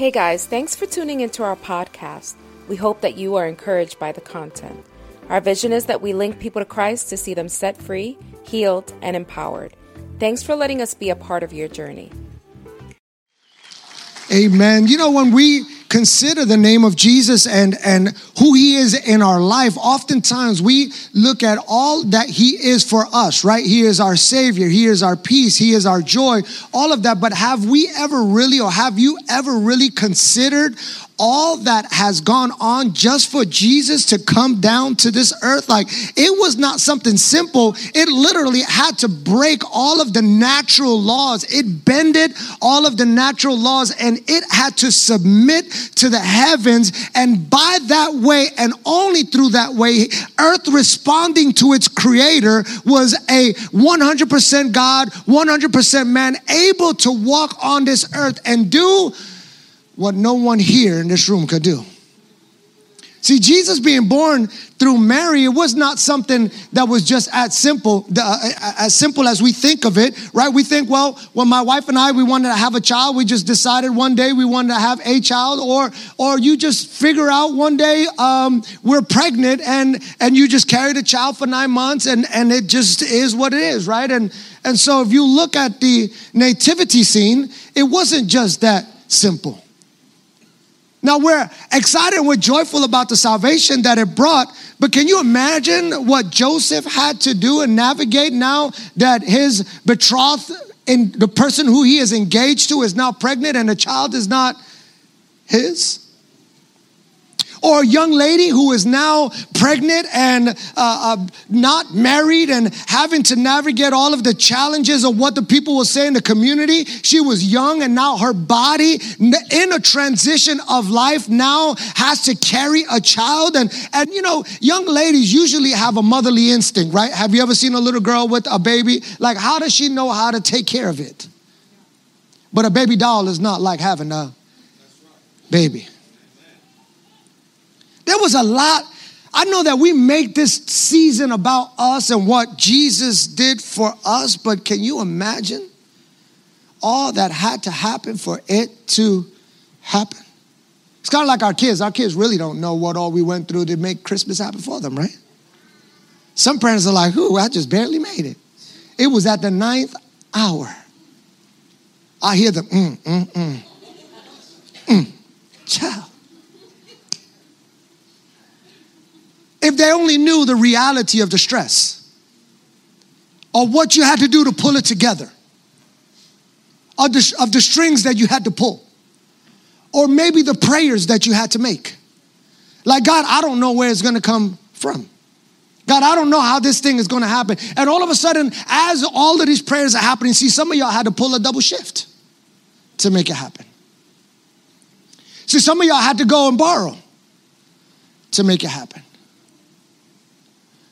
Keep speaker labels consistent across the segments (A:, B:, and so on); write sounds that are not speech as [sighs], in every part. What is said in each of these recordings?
A: Hey guys, thanks for tuning into our podcast. We hope that you are encouraged by the content. Our vision is that we link people to Christ to see them set free, healed, and empowered. Thanks for letting us be a part of your journey.
B: Amen. You know, when we consider the name of Jesus and, and who he is in our life, oftentimes we look at all that he is for us, right? He is our savior. He is our peace. He is our joy, all of that. But have we ever really, or have you ever really considered all that has gone on just for Jesus to come down to this earth. Like it was not something simple. It literally had to break all of the natural laws. It bended all of the natural laws and it had to submit to the heavens. And by that way, and only through that way, earth responding to its creator was a 100% God, 100% man, able to walk on this earth and do what no one here in this room could do. See, Jesus being born through Mary, it was not something that was just as simple, uh, as simple as we think of it, right? We think, well, when my wife and I we wanted to have a child, we just decided one day we wanted to have a child, or or you just figure out one day um, we're pregnant and and you just carried a child for nine months, and and it just is what it is, right? And and so if you look at the nativity scene, it wasn't just that simple. Now we're excited and we're joyful about the salvation that it brought, but can you imagine what Joseph had to do and navigate now that his betrothed and the person who he is engaged to is now pregnant and the child is not his? Or a young lady who is now pregnant and uh, uh, not married and having to navigate all of the challenges of what the people will say in the community. She was young and now her body in a transition of life now has to carry a child. And, and you know, young ladies usually have a motherly instinct, right? Have you ever seen a little girl with a baby? Like, how does she know how to take care of it? But a baby doll is not like having a baby. There was a lot. I know that we make this season about us and what Jesus did for us, but can you imagine all that had to happen for it to happen? It's kind of like our kids. Our kids really don't know what all we went through to make Christmas happen for them, right? Some parents are like, ooh, I just barely made it. It was at the ninth hour. I hear them, mm, mm, mm. Mm. Child. If they only knew the reality of the stress or what you had to do to pull it together, of the, of the strings that you had to pull, or maybe the prayers that you had to make. Like, God, I don't know where it's gonna come from. God, I don't know how this thing is gonna happen. And all of a sudden, as all of these prayers are happening, see, some of y'all had to pull a double shift to make it happen. See, some of y'all had to go and borrow to make it happen.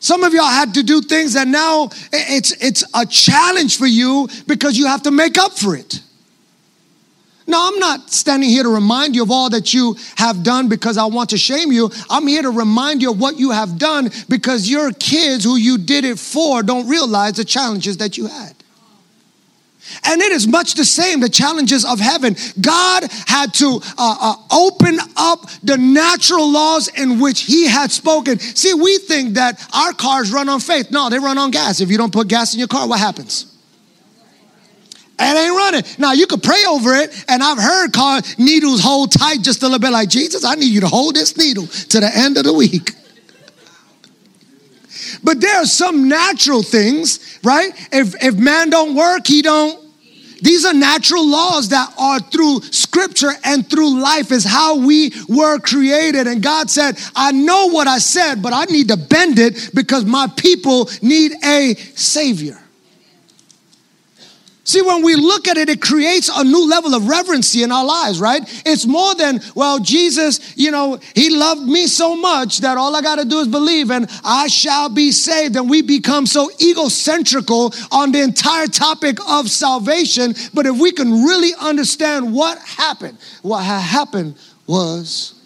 B: Some of y'all had to do things that now it's, it's a challenge for you because you have to make up for it. Now, I'm not standing here to remind you of all that you have done because I want to shame you. I'm here to remind you of what you have done because your kids who you did it for don't realize the challenges that you had. And it is much the same, the challenges of heaven. God had to uh, uh, open up the natural laws in which He had spoken. See, we think that our cars run on faith. No, they run on gas. If you don't put gas in your car, what happens? It ain't running. Now you could pray over it, and I've heard car needles hold tight just a little bit like Jesus. I need you to hold this needle to the end of the week. But there are some natural things, right? If if man don't work, he don't. These are natural laws that are through scripture and through life is how we were created. And God said, I know what I said, but I need to bend it because my people need a savior. See, when we look at it, it creates a new level of reverency in our lives, right? It's more than, well, Jesus, you know, he loved me so much that all I got to do is believe and I shall be saved. And we become so egocentrical on the entire topic of salvation. But if we can really understand what happened, what happened was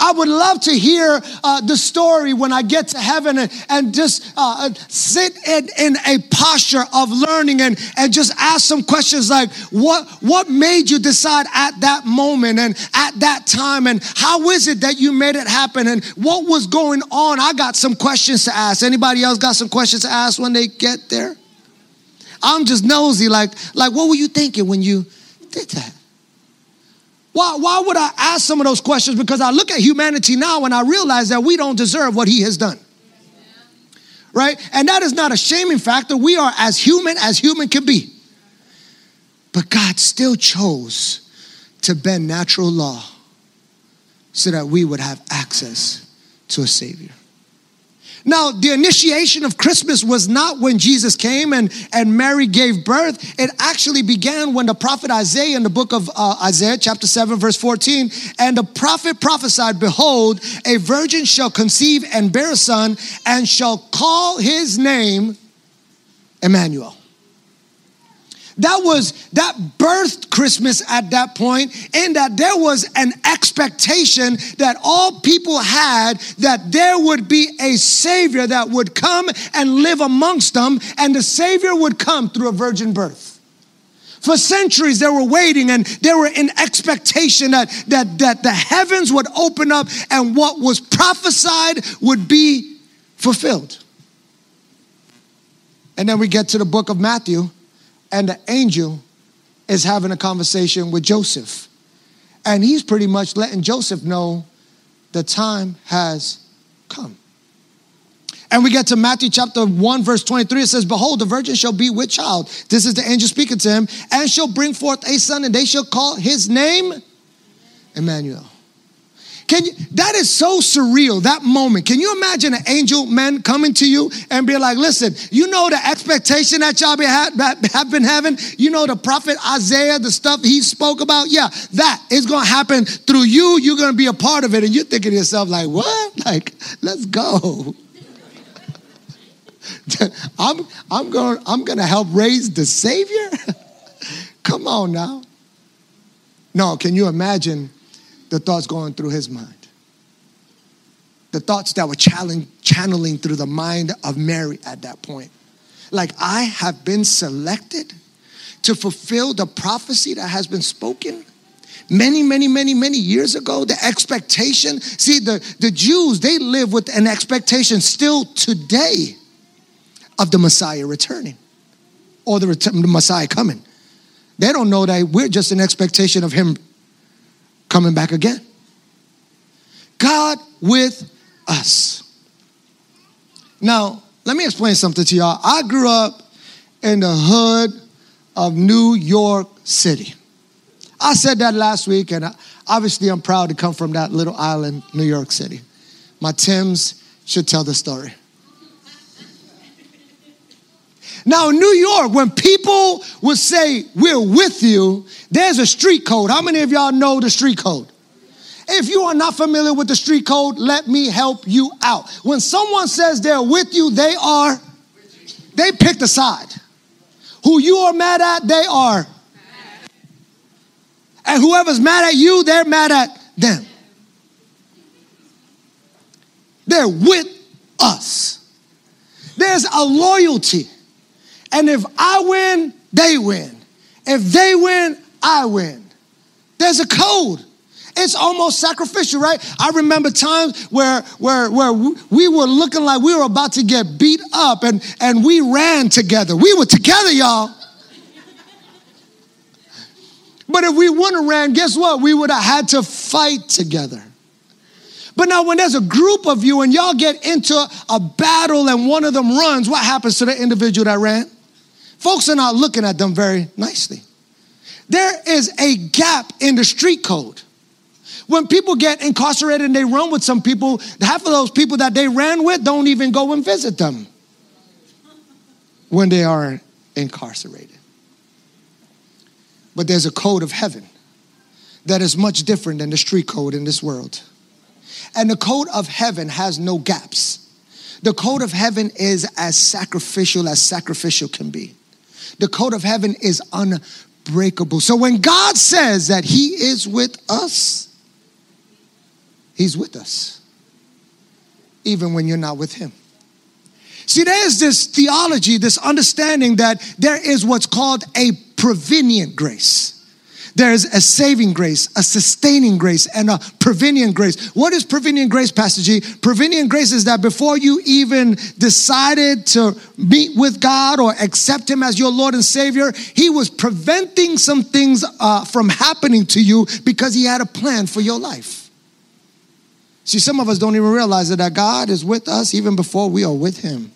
B: I would love to hear uh, the story when I get to heaven and, and just uh, sit in, in a posture of learning and, and just ask some questions like, what, what made you decide at that moment and at that time? And how is it that you made it happen? And what was going on? I got some questions to ask. Anybody else got some questions to ask when they get there? I'm just nosy, like, like what were you thinking when you? Why, why would I ask some of those questions? Because I look at humanity now and I realize that we don't deserve what he has done. Right? And that is not a shaming factor. We are as human as human can be. But God still chose to bend natural law so that we would have access to a Savior. Now, the initiation of Christmas was not when Jesus came and, and Mary gave birth. It actually began when the prophet Isaiah in the book of uh, Isaiah, chapter 7, verse 14, and the prophet prophesied, Behold, a virgin shall conceive and bear a son, and shall call his name Emmanuel that was that birthed Christmas at that point, in that there was an expectation that all people had that there would be a Savior that would come and live amongst them, and the Savior would come through a virgin birth. For centuries, they were waiting and they were in expectation that, that, that the heavens would open up and what was prophesied would be fulfilled. And then we get to the book of Matthew and the angel is having a conversation with Joseph. And he's pretty much letting Joseph know the time has come. And we get to Matthew chapter 1, verse 23. It says, Behold, the virgin shall be with child. This is the angel speaking to him, and shall bring forth a son, and they shall call his name Emmanuel. Can you, that is so surreal, that moment. Can you imagine an angel man coming to you and be like, listen, you know the expectation that y'all be ha- have been having? You know the prophet Isaiah, the stuff he spoke about? Yeah, that is going to happen through you. You're going to be a part of it. And you're thinking to yourself, like, what? Like, let's go. [laughs] I'm, I'm going I'm going to help raise the Savior? [laughs] Come on now. No, can you imagine the thoughts going through his mind. The thoughts that were channeling through the mind of Mary at that point. Like, I have been selected to fulfill the prophecy that has been spoken many, many, many, many years ago. The expectation. See, the, the Jews, they live with an expectation still today of the Messiah returning or the, the Messiah coming. They don't know that we're just in expectation of him coming back again. God with us. Now, let me explain something to y'all. I grew up in the hood of New York City. I said that last week, and obviously I'm proud to come from that little island, New York City. My Tims should tell the story. Now, in New York, when people would say, We're with you, there's a street code. How many of y'all know the street code? If you are not familiar with the street code, let me help you out. When someone says they're with you, they are, they picked a side. Who you are mad at, they are. And whoever's mad at you, they're mad at them. They're with us. There's a loyalty. And if I win, they win. If they win, I win. There's a code. It's almost sacrificial, right? I remember times where, where, where we were looking like we were about to get beat up and, and we ran together. We were together, y'all. But if we wouldn't have ran, guess what? We would have had to fight together. But now, when there's a group of you and y'all get into a battle and one of them runs, what happens to the individual that ran? Folks are not looking at them very nicely. There is a gap in the street code. When people get incarcerated and they run with some people, half of those people that they ran with don't even go and visit them when they are incarcerated. But there's a code of heaven that is much different than the street code in this world. And the code of heaven has no gaps. The code of heaven is as sacrificial as sacrificial can be. The code of heaven is unbreakable. So when God says that He is with us, He's with us, even when you're not with Him. See, there's this theology, this understanding that there is what's called a prevenient grace. There's a saving grace, a sustaining grace, and a prevenient grace. What is prevenient grace, Pastor G? Prevenient grace is that before you even decided to meet with God or accept Him as your Lord and Savior, He was preventing some things uh, from happening to you because He had a plan for your life. See, some of us don't even realize that God is with us even before we are with Him.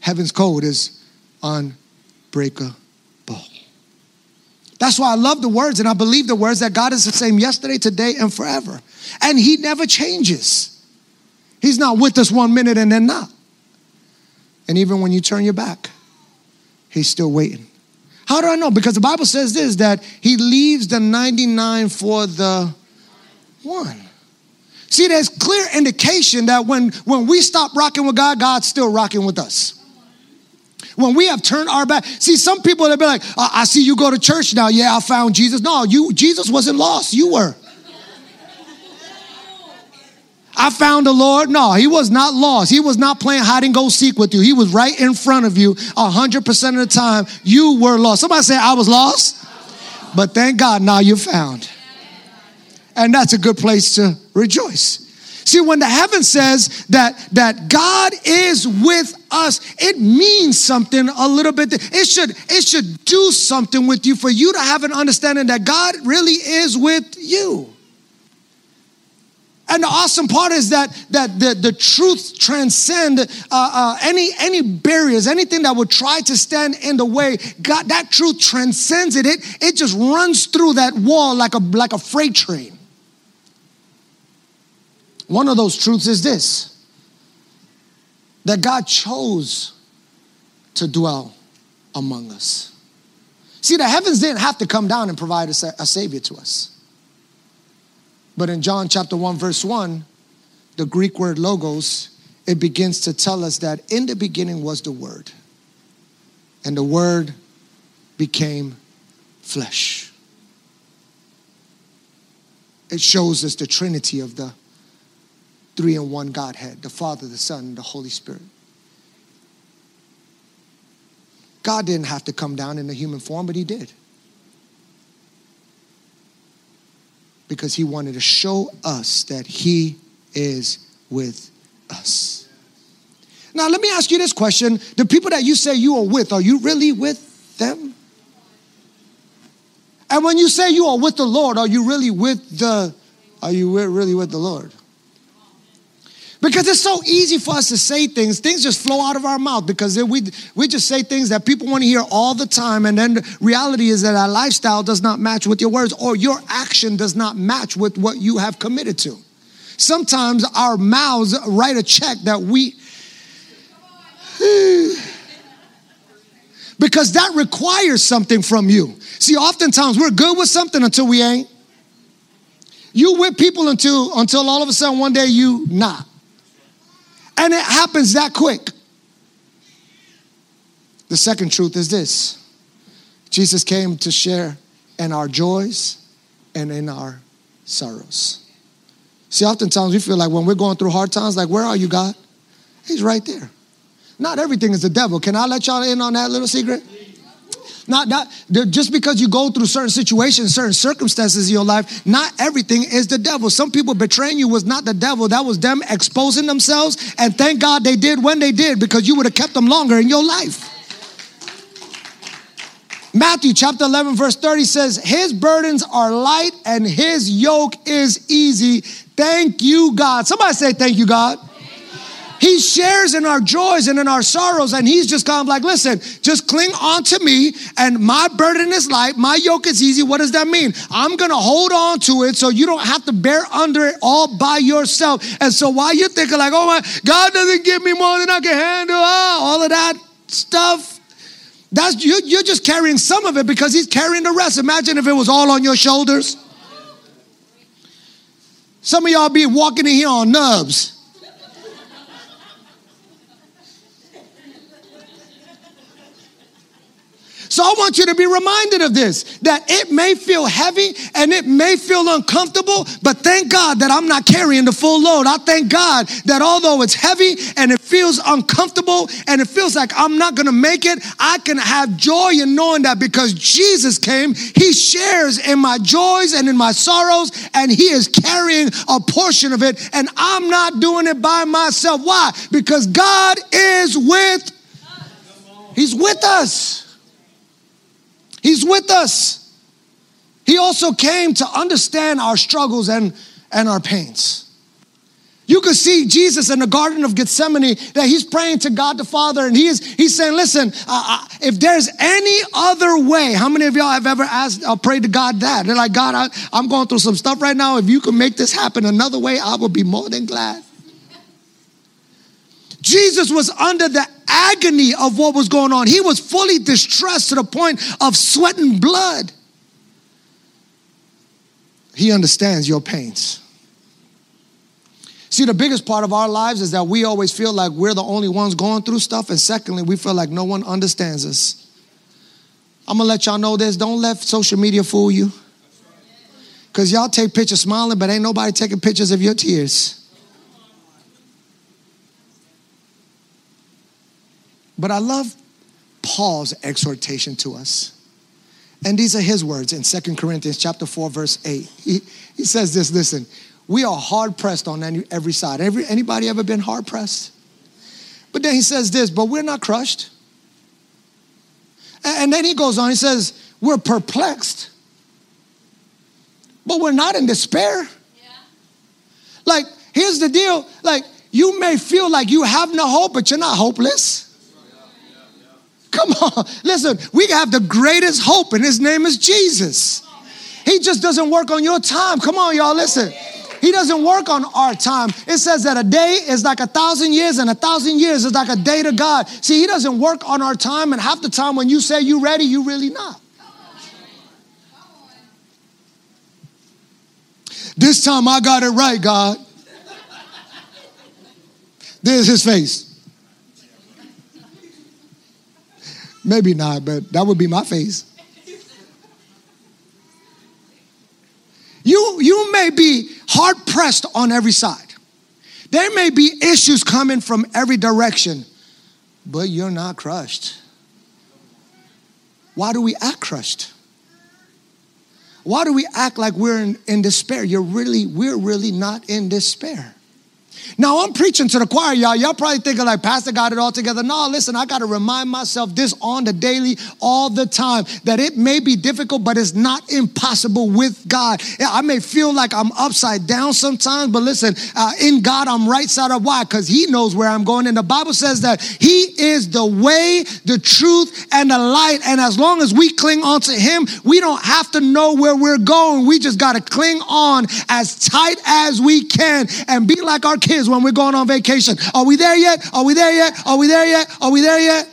B: Heaven's code is unbreakable. That's why I love the words and I believe the words that God is the same yesterday, today, and forever. And He never changes. He's not with us one minute and then not. And even when you turn your back, He's still waiting. How do I know? Because the Bible says this that He leaves the 99 for the one. See, there's clear indication that when, when we stop rocking with God, God's still rocking with us. When we have turned our back, see, some people they be like, I see you go to church now. Yeah, I found Jesus. No, you Jesus wasn't lost. You were. I found the Lord. No, he was not lost. He was not playing hide and go seek with you. He was right in front of you 100% of the time. You were lost. Somebody say, I was lost. But thank God now you're found. And that's a good place to rejoice. See, when the heaven says that, that God is with us, it means something a little bit. It should, it should do something with you for you to have an understanding that God really is with you. And the awesome part is that that the, the truth transcend uh, uh, any any barriers, anything that would try to stand in the way. God, that truth transcends it. It it just runs through that wall like a like a freight train. One of those truths is this that God chose to dwell among us. See, the heavens didn't have to come down and provide a, a Savior to us. But in John chapter 1, verse 1, the Greek word logos, it begins to tell us that in the beginning was the Word, and the Word became flesh. It shows us the trinity of the three in one Godhead the Father, the Son, and the Holy Spirit. God didn't have to come down in a human form, but He did. Because He wanted to show us that He is with us. Now, let me ask you this question The people that you say you are with, are you really with them? And when you say you are with the Lord, are you really with the, are you really with the Lord? Because it's so easy for us to say things, things just flow out of our mouth because we, we just say things that people want to hear all the time. And then the reality is that our lifestyle does not match with your words or your action does not match with what you have committed to. Sometimes our mouths write a check that we. [sighs] because that requires something from you. See, oftentimes we're good with something until we ain't. You with people until until all of a sudden one day you not. And it happens that quick. The second truth is this Jesus came to share in our joys and in our sorrows. See, oftentimes we feel like when we're going through hard times, like, where are you, God? He's right there. Not everything is the devil. Can I let y'all in on that little secret? Not, not just because you go through certain situations, certain circumstances in your life, not everything is the devil. Some people betraying you was not the devil. That was them exposing themselves. And thank God they did when they did because you would have kept them longer in your life. Matthew chapter 11, verse 30 says, His burdens are light and his yoke is easy. Thank you, God. Somebody say, Thank you, God. He shares in our joys and in our sorrows, and he's just kind of like, listen, just cling on to me, and my burden is light, my yoke is easy. What does that mean? I'm gonna hold on to it so you don't have to bear under it all by yourself. And so while you're thinking, like, oh my, God doesn't give me more than I can handle, oh, all of that stuff. That's you, you're just carrying some of it because he's carrying the rest. Imagine if it was all on your shoulders. Some of y'all be walking in here on nubs. So I want you to be reminded of this that it may feel heavy and it may feel uncomfortable, but thank God that I'm not carrying the full load. I thank God that although it's heavy and it feels uncomfortable and it feels like I'm not gonna make it, I can have joy in knowing that because Jesus came, He shares in my joys and in my sorrows, and He is carrying a portion of it, and I'm not doing it by myself. Why? Because God is with He's with us. He's with us. He also came to understand our struggles and, and our pains. You could see Jesus in the Garden of Gethsemane that he's praying to God the Father and he is, he's saying, Listen, uh, if there's any other way, how many of y'all have ever asked, uh, prayed to God that? They're like, God, I, I'm going through some stuff right now. If you can make this happen another way, I will be more than glad. Jesus was under the agony of what was going on. He was fully distressed to the point of sweating blood. He understands your pains. See, the biggest part of our lives is that we always feel like we're the only ones going through stuff. And secondly, we feel like no one understands us. I'm gonna let y'all know this don't let social media fool you. Because y'all take pictures smiling, but ain't nobody taking pictures of your tears. But I love Paul's exhortation to us. And these are his words in Second Corinthians chapter 4, verse 8. He, he says this, listen, we are hard pressed on any, every side. Every, anybody ever been hard pressed? But then he says this, but we're not crushed. And, and then he goes on, he says, we're perplexed, but we're not in despair. Yeah. Like, here's the deal like, you may feel like you have no hope, but you're not hopeless. Come on. Listen, we have the greatest hope, and his name is Jesus. He just doesn't work on your time. Come on, y'all, listen. He doesn't work on our time. It says that a day is like a thousand years, and a thousand years is like a day to God. See, He doesn't work on our time, and half the time when you say you're ready, you're really not. This time I got it right, God. There's his face. Maybe not, but that would be my face. You, you may be hard pressed on every side. There may be issues coming from every direction, but you're not crushed. Why do we act crushed? Why do we act like we're in, in despair? You're really, we're really not in despair. Now I'm preaching to the choir, y'all. Y'all probably thinking like Pastor got it all together. No, listen, I got to remind myself this on the daily, all the time, that it may be difficult, but it's not impossible with God. I may feel like I'm upside down sometimes, but listen, uh, in God I'm right side up. Why? Because He knows where I'm going, and the Bible says that He is the way, the truth, and the light. And as long as we cling on to Him, we don't have to know where we're going. We just got to cling on as tight as we can and be like our kids when we're going on vacation. Are we there yet? Are we there yet? Are we there yet? Are we there yet?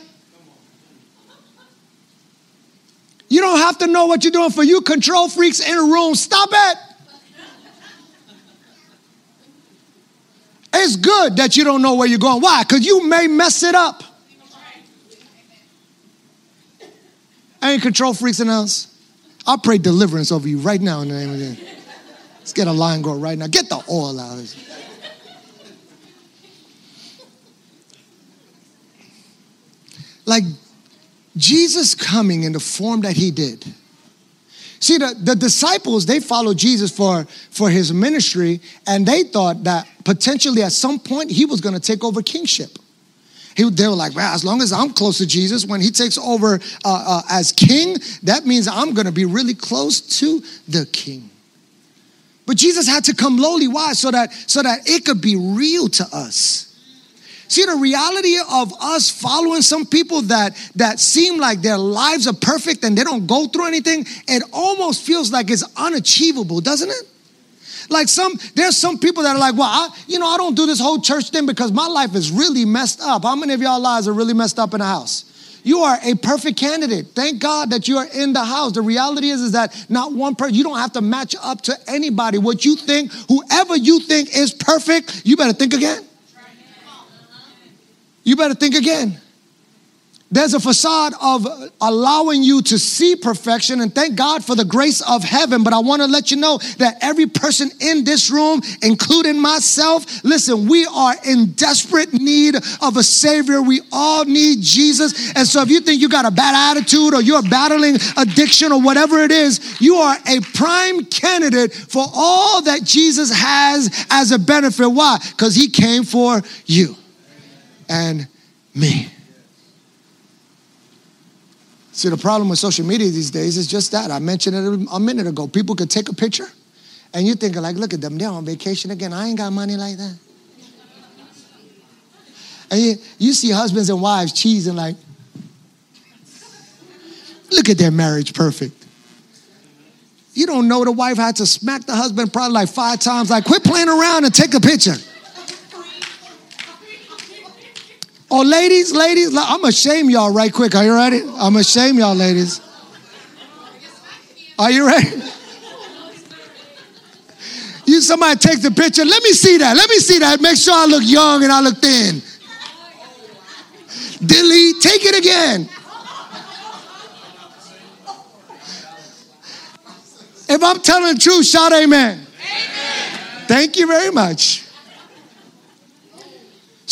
B: You don't have to know what you're doing for you control freaks in a room. Stop it. It's good that you don't know where you're going. Why? Because you may mess it up. Ain't control freaks in us. I pray deliverance over you right now in the name of Jesus. Let's get a line going right now. Get the oil out of this. Like Jesus coming in the form that he did. See, the, the disciples, they followed Jesus for, for his ministry, and they thought that potentially at some point he was going to take over kingship. He, they were like, well, as long as I'm close to Jesus, when he takes over uh, uh, as king, that means I'm going to be really close to the king. But Jesus had to come lowly. Why? So that, so that it could be real to us. See, the reality of us following some people that, that seem like their lives are perfect and they don't go through anything, it almost feels like it's unachievable, doesn't it? Like some, there's some people that are like, well, I, you know, I don't do this whole church thing because my life is really messed up. How many of y'all lives are really messed up in the house? You are a perfect candidate. Thank God that you are in the house. The reality is, is that not one person, you don't have to match up to anybody. What you think, whoever you think is perfect, you better think again. You better think again. There's a facade of allowing you to see perfection, and thank God for the grace of heaven. But I want to let you know that every person in this room, including myself, listen, we are in desperate need of a Savior. We all need Jesus. And so if you think you got a bad attitude or you're battling addiction or whatever it is, you are a prime candidate for all that Jesus has as a benefit. Why? Because He came for you and me. See, the problem with social media these days is just that. I mentioned it a minute ago. People could take a picture and you're thinking, like, look at them, they're on vacation again. I ain't got money like that. And you, you see husbands and wives cheesing, like, look at their marriage perfect. You don't know the wife had to smack the husband probably like five times, like, quit playing around and take a picture. Oh, ladies, ladies, I'm gonna shame y'all right quick. Are you ready? I'm gonna shame y'all, ladies. Are you ready? You somebody take the picture. Let me see that. Let me see that. Make sure I look young and I look thin. Delete. Take it again. If I'm telling the truth, shout amen. amen. Thank you very much.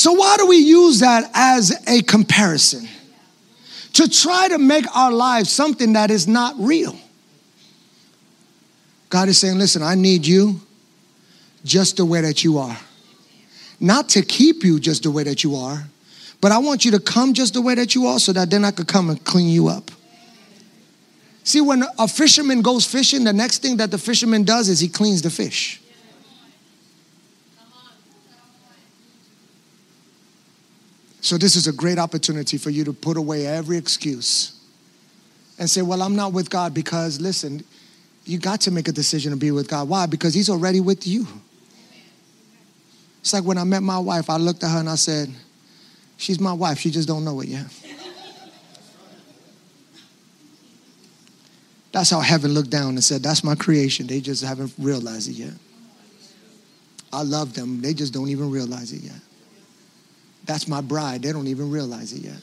B: So, why do we use that as a comparison? To try to make our lives something that is not real. God is saying, listen, I need you just the way that you are. Not to keep you just the way that you are, but I want you to come just the way that you are so that then I could come and clean you up. See, when a fisherman goes fishing, the next thing that the fisherman does is he cleans the fish. So, this is a great opportunity for you to put away every excuse and say, Well, I'm not with God because, listen, you got to make a decision to be with God. Why? Because He's already with you. It's like when I met my wife, I looked at her and I said, She's my wife, she just don't know it yet. That's how heaven looked down and said, That's my creation. They just haven't realized it yet. I love them, they just don't even realize it yet. That's my bride. They don't even realize it yet.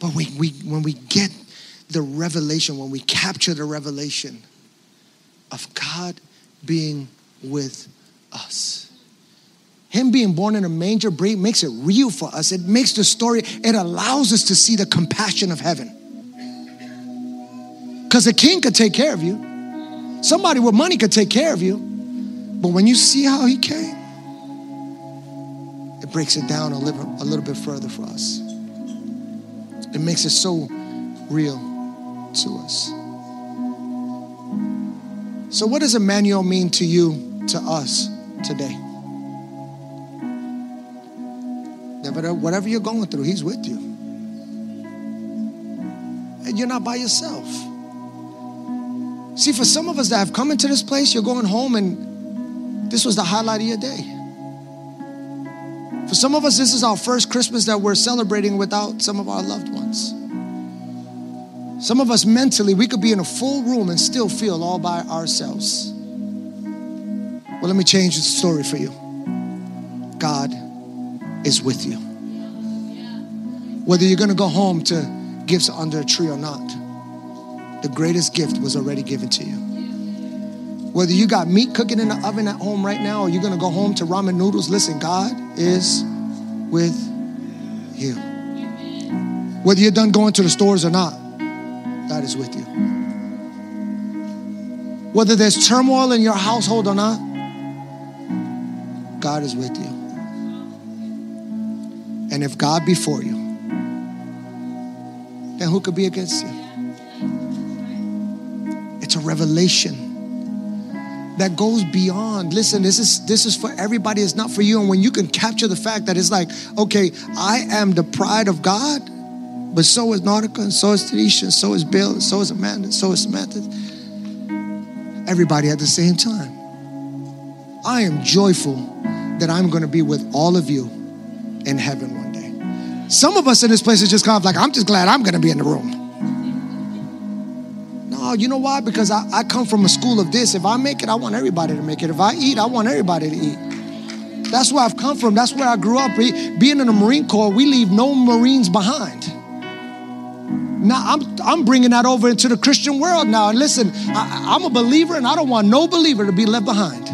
B: But we, we, when we get the revelation, when we capture the revelation of God being with us, Him being born in a manger makes it real for us. It makes the story, it allows us to see the compassion of heaven. Because a king could take care of you, somebody with money could take care of you. But when you see how He came, it breaks it down a little, a little bit further for us. It makes it so real to us. So, what does Emmanuel mean to you, to us today? Whatever you're going through, He's with you. And you're not by yourself. See, for some of us that have come into this place, you're going home and this was the highlight of your day. For some of us, this is our first Christmas that we're celebrating without some of our loved ones. Some of us mentally, we could be in a full room and still feel all by ourselves. Well, let me change the story for you. God is with you. Whether you're going to go home to gifts under a tree or not, the greatest gift was already given to you. Whether you got meat cooking in the oven at home right now or you're going to go home to ramen noodles, listen, God is with you. Whether you're done going to the stores or not, God is with you. Whether there's turmoil in your household or not, God is with you. And if God be for you, then who could be against you? It's a revelation that goes beyond. Listen this is this is for everybody. It's not for you. And when you can capture the fact that it's like okay i am the pride of god but so is nautica and so is tanisha and so is bill and so is amanda and so is samantha. Everybody at the same time. I am joyful that i'm going to be with all of you in heaven one day. Some of us in this place is just kind of like i'm just glad i'm going to be in the room Oh, you know why? Because I, I come from a school of this. If I make it, I want everybody to make it. If I eat, I want everybody to eat. That's where I've come from. That's where I grew up. Being in the Marine Corps, we leave no Marines behind. Now I'm, I'm bringing that over into the Christian world now. And listen, I, I'm a believer and I don't want no believer to be left behind.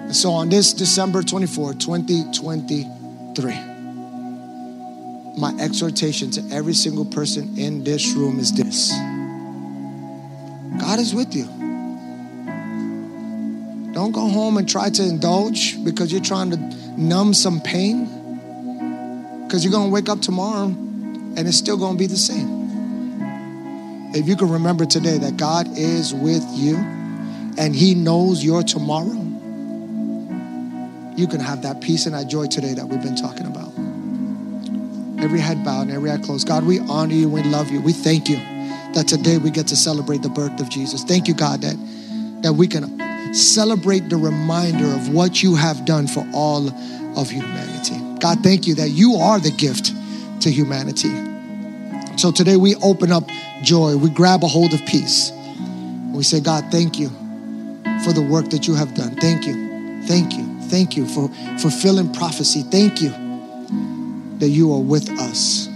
B: And so on this December 24, 2023, my exhortation to every single person in this room is this God is with you. Don't go home and try to indulge because you're trying to numb some pain. Because you're going to wake up tomorrow and it's still going to be the same. If you can remember today that God is with you and He knows your tomorrow, you can have that peace and that joy today that we've been talking about. Every head bowed and every eye closed. God, we honor you. We love you. We thank you that today we get to celebrate the birth of Jesus. Thank you, God, that, that we can celebrate the reminder of what you have done for all of humanity. God, thank you that you are the gift to humanity. So today we open up joy. We grab a hold of peace. We say, God, thank you for the work that you have done. Thank you. Thank you. Thank you for fulfilling prophecy. Thank you that you are with us.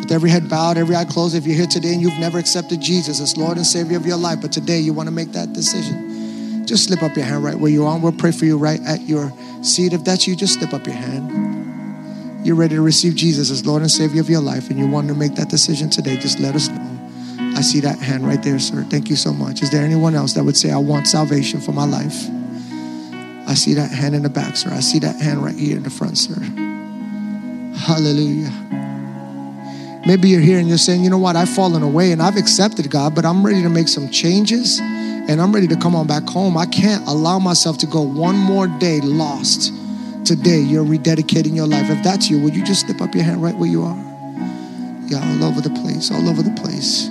B: With every head bowed, every eye closed, if you're here today and you've never accepted Jesus as Lord and Savior of your life, but today you want to make that decision, just slip up your hand right where you are. We'll pray for you right at your seat. If that's you, just slip up your hand. You're ready to receive Jesus as Lord and Savior of your life, and you want to make that decision today, just let us know. I see that hand right there, sir. Thank you so much. Is there anyone else that would say, I want salvation for my life? I see that hand in the back, sir. I see that hand right here in the front, sir. Hallelujah. Maybe you're here and you're saying, you know what, I've fallen away and I've accepted God, but I'm ready to make some changes and I'm ready to come on back home. I can't allow myself to go one more day lost. Today, you're rededicating your life. If that's you, would you just slip up your hand right where you are? Yeah, all over the place, all over the place.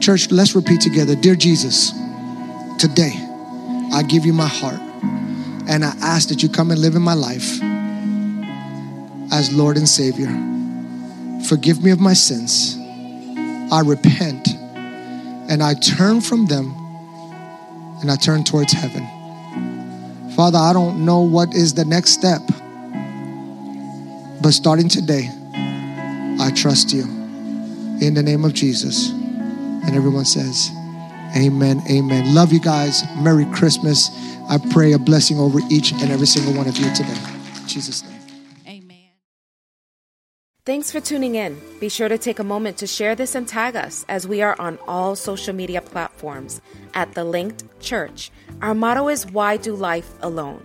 B: Church, let's repeat together Dear Jesus, today I give you my heart and I ask that you come and live in my life as Lord and Savior. Forgive me of my sins. I repent and I turn from them and I turn towards heaven. Father, I don't know what is the next step, but starting today, I trust you. In the name of Jesus. And everyone says, Amen. Amen. Love you guys. Merry Christmas. I pray a blessing over each and every single one of you today. In Jesus' name.
A: Thanks for tuning in. Be sure to take a moment to share this and tag us as we are on all social media platforms at The Linked Church. Our motto is Why Do Life Alone?